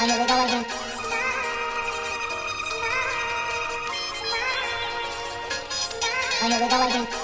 And here we go again.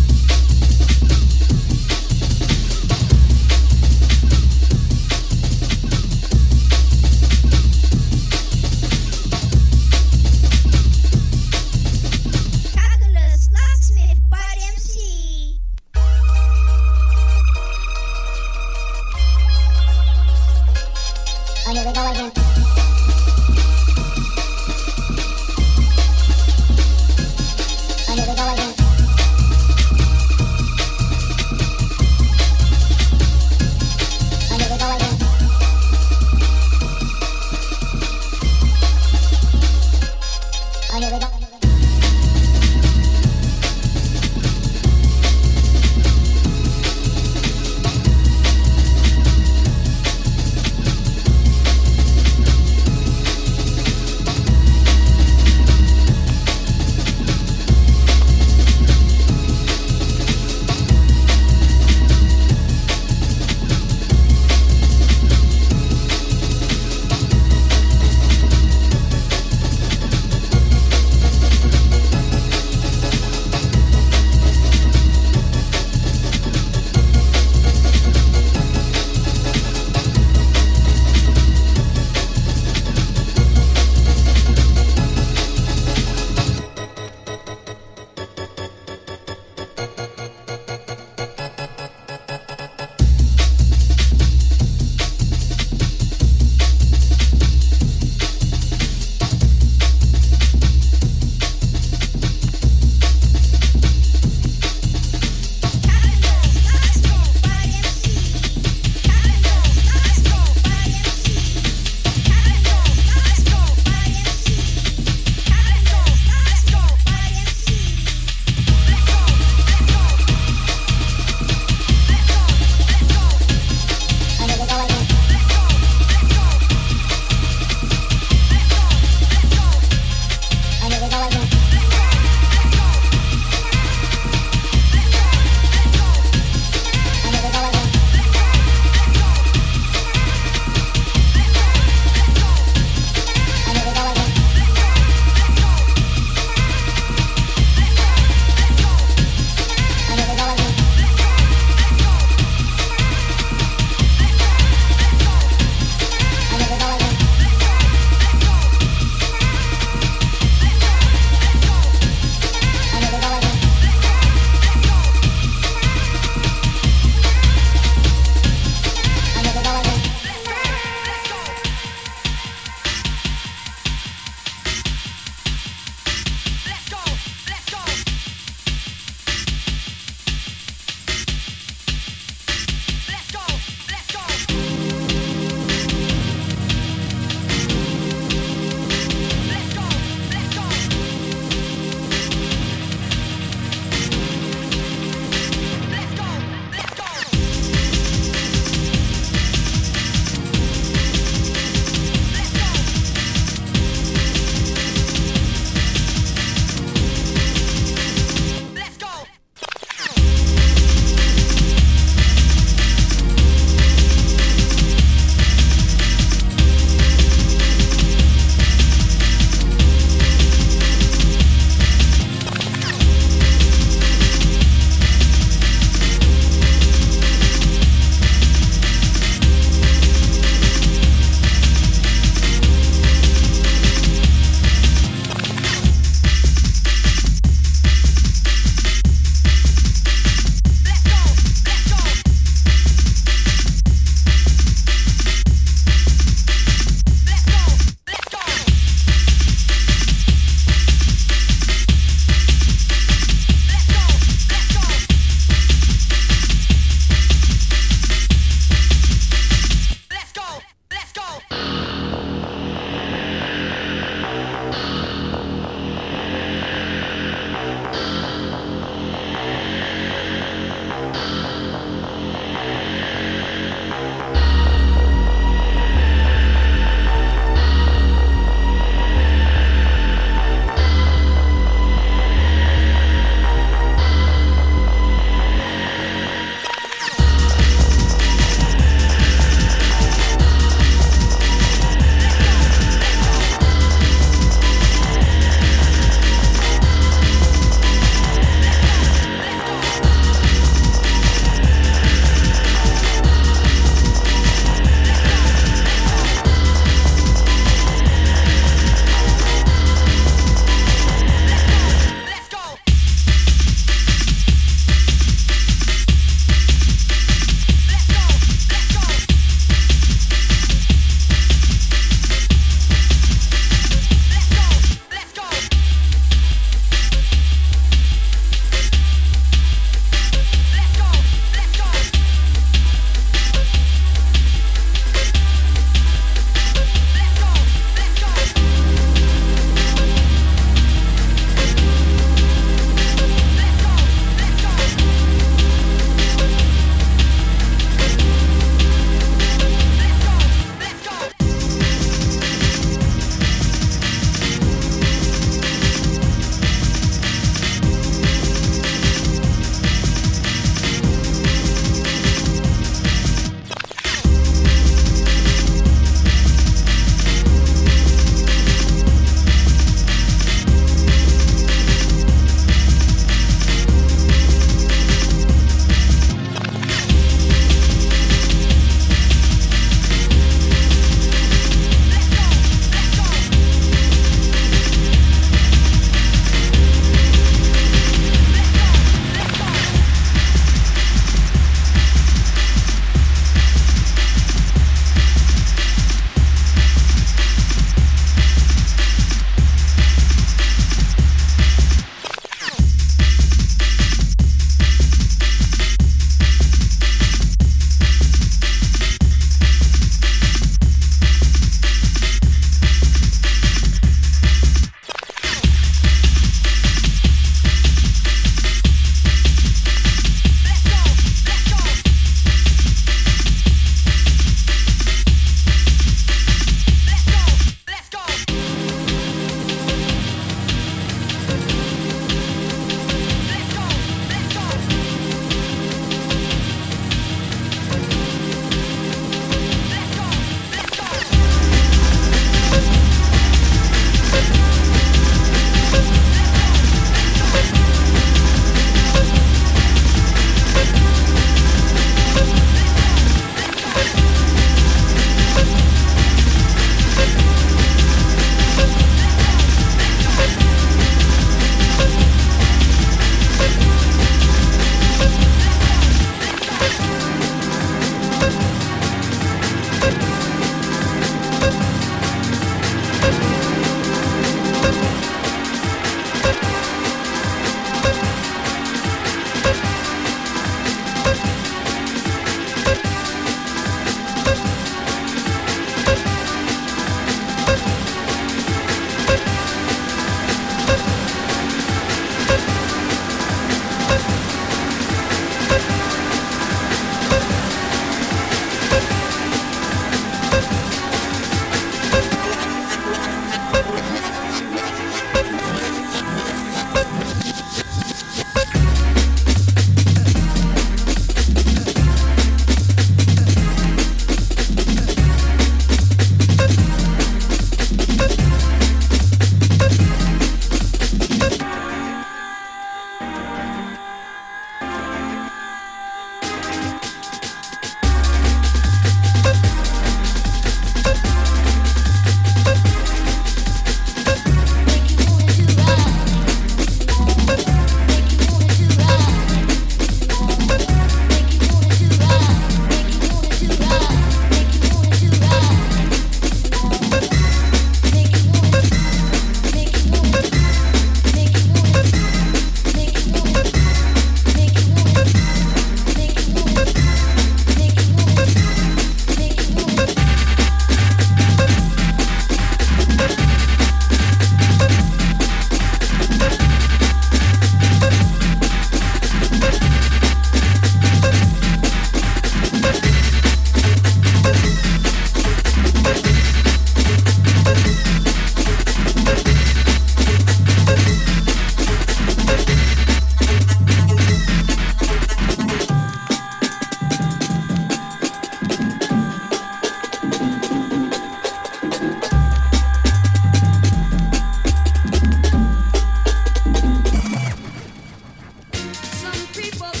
some people.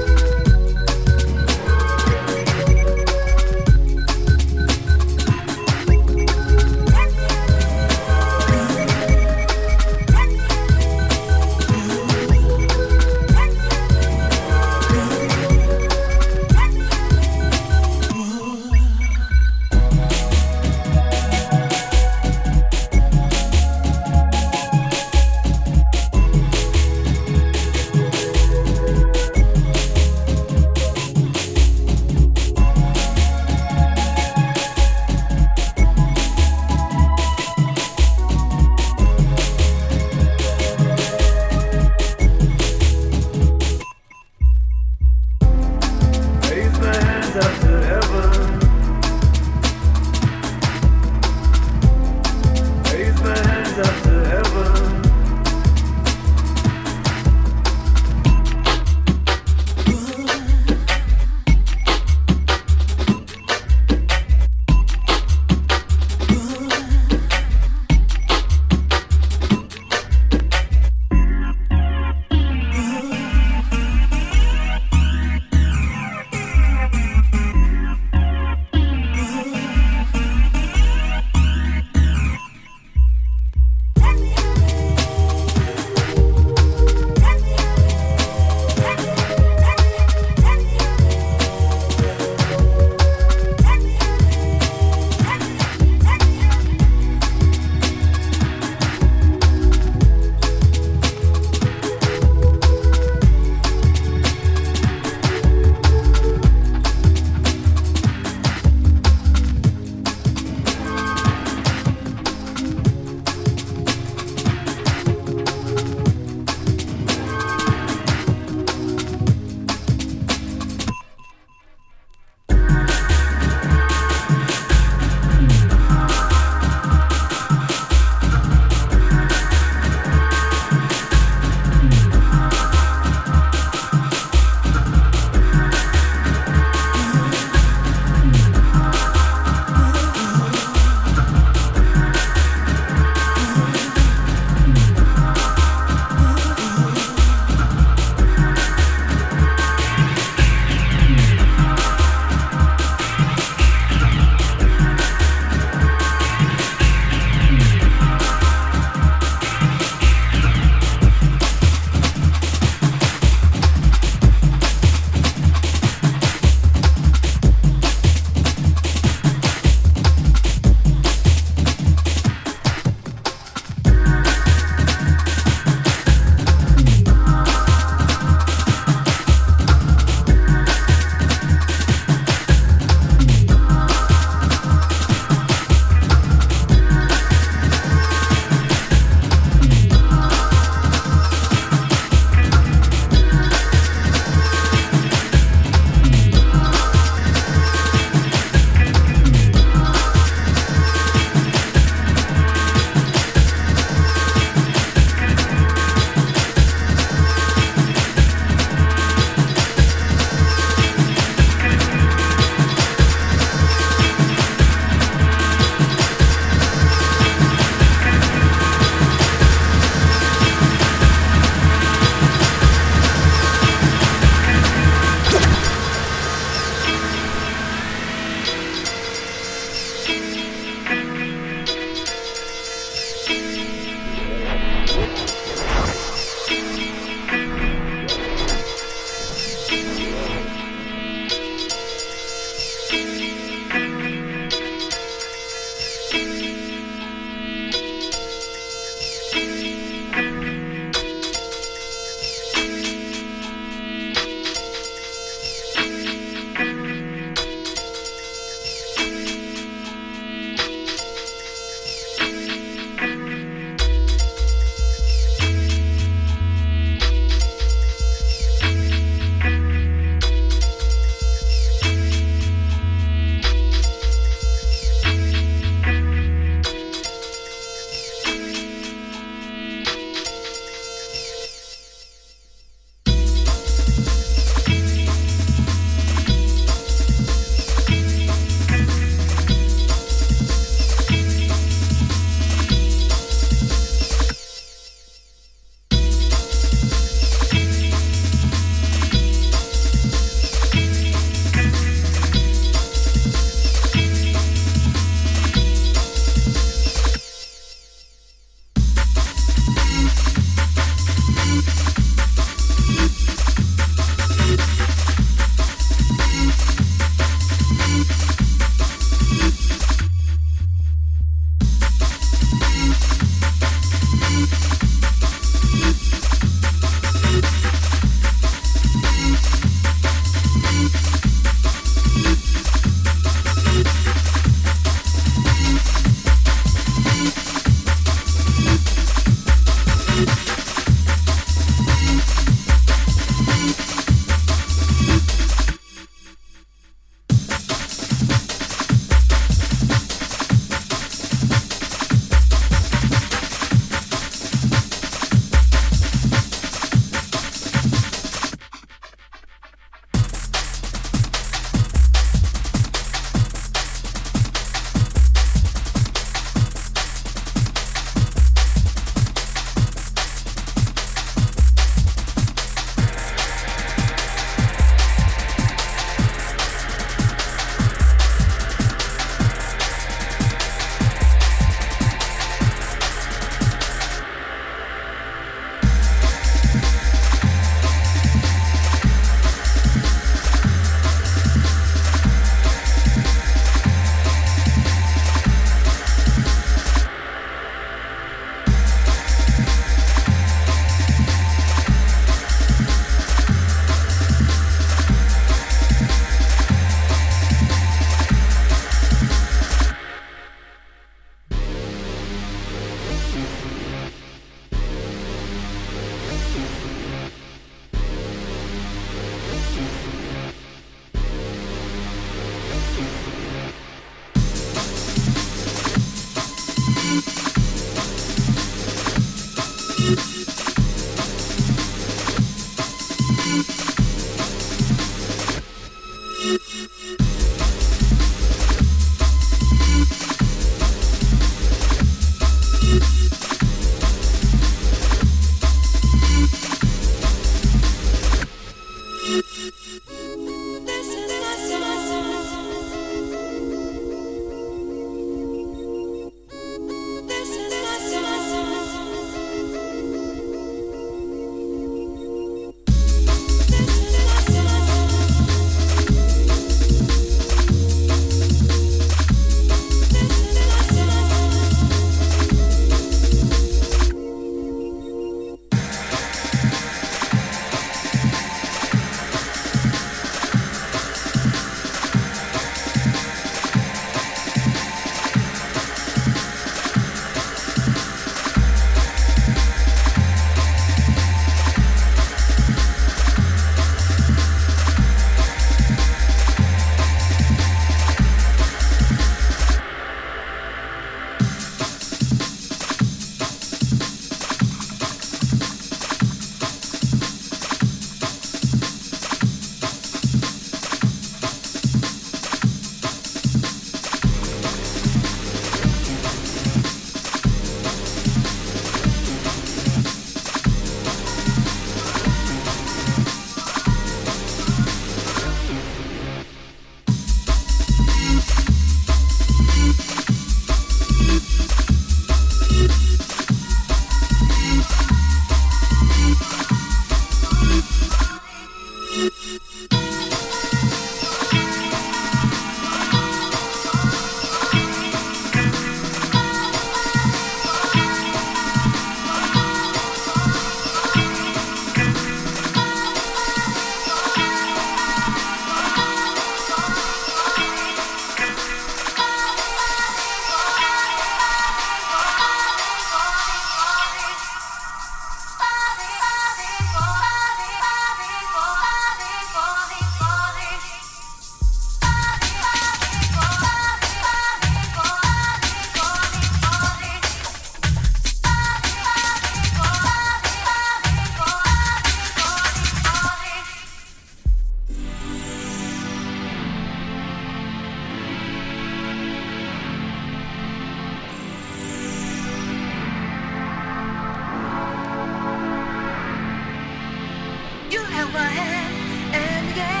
my hand and get.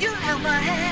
You held my hand.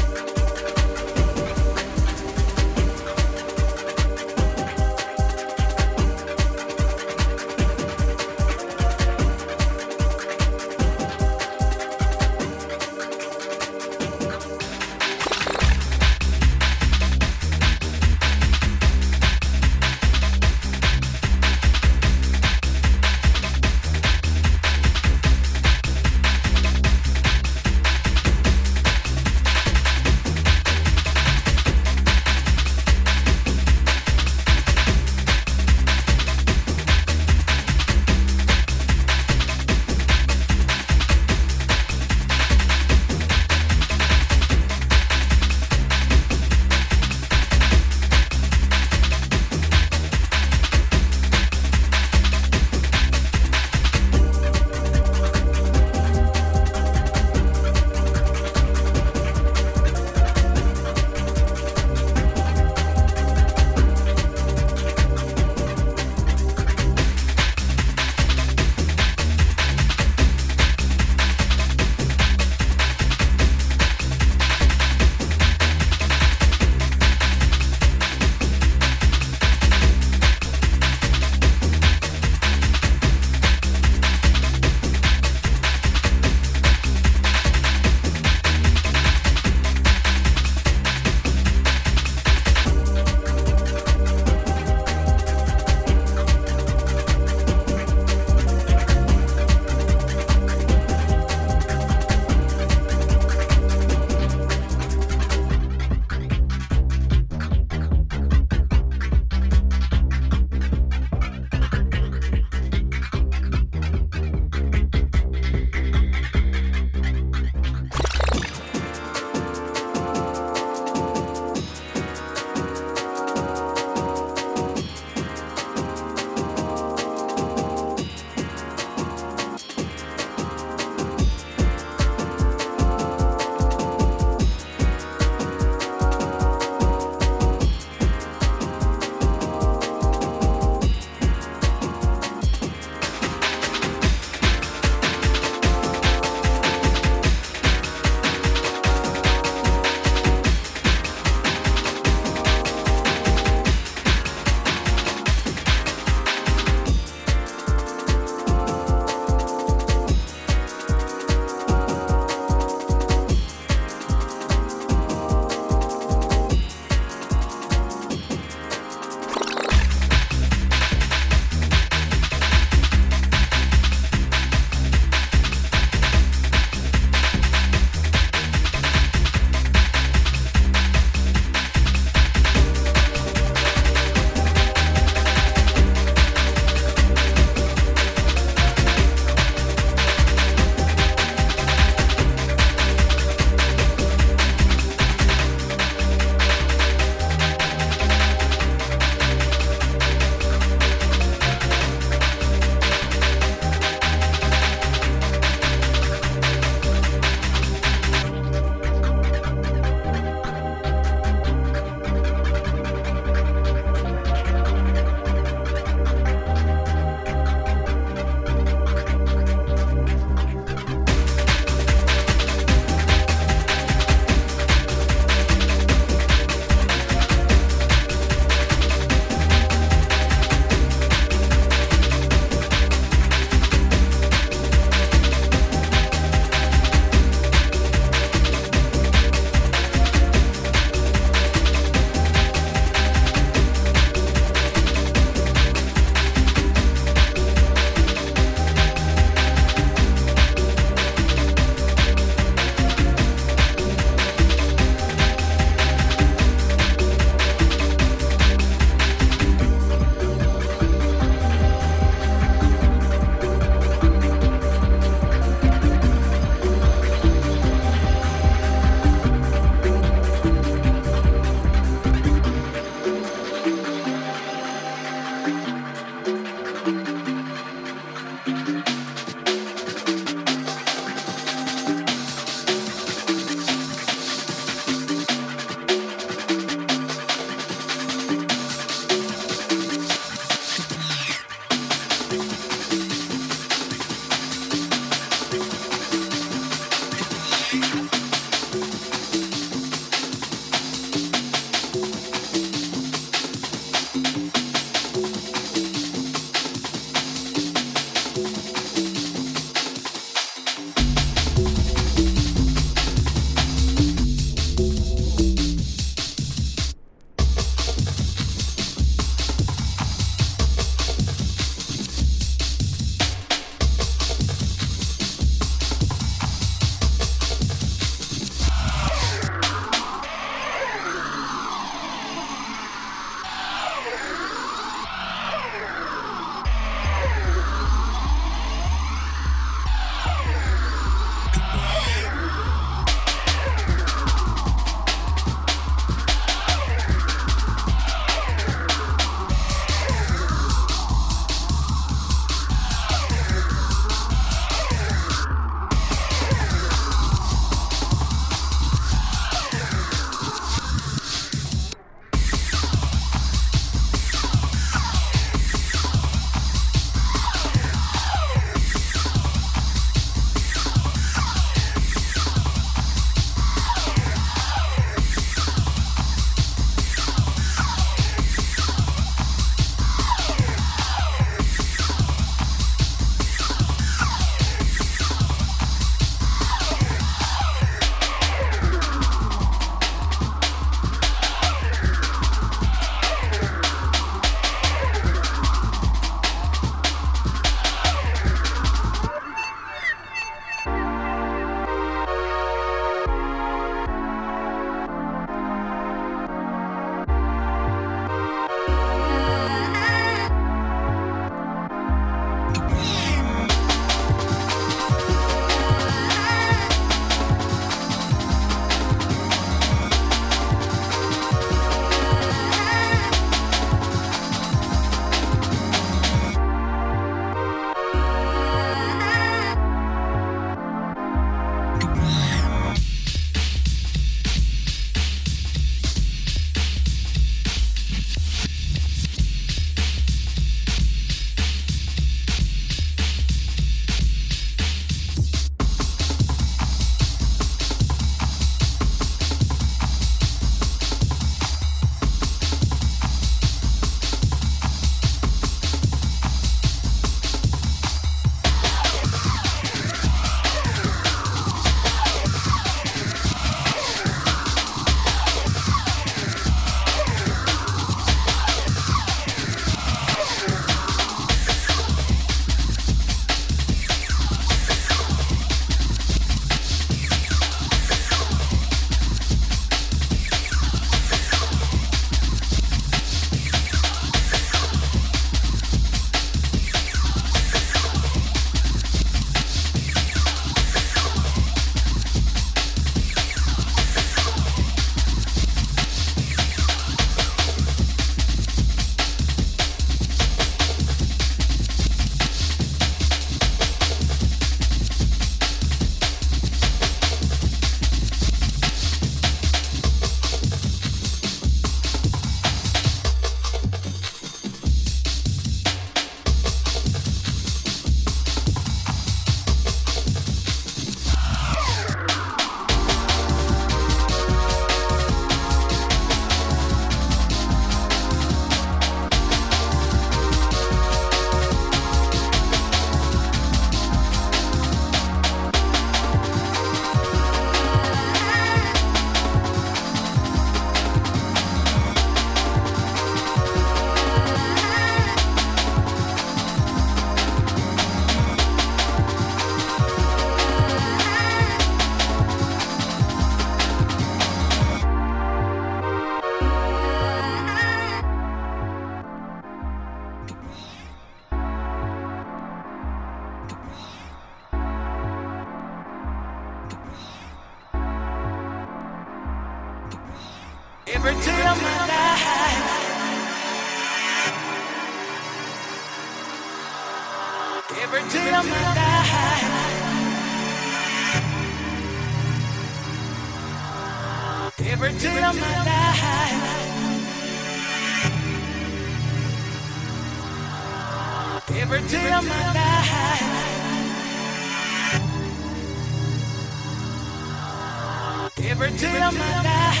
Every day of my life.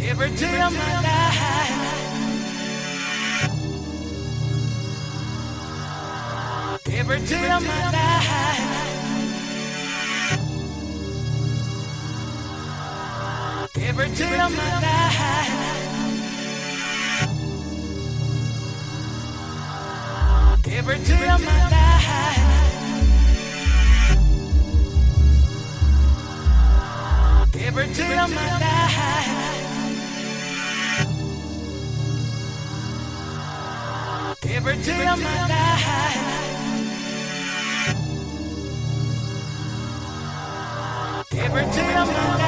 Every day of my life. Every day of my life. Every day of my life. Every day of my life. Every day of my life. Every day of my life. Every day of my life.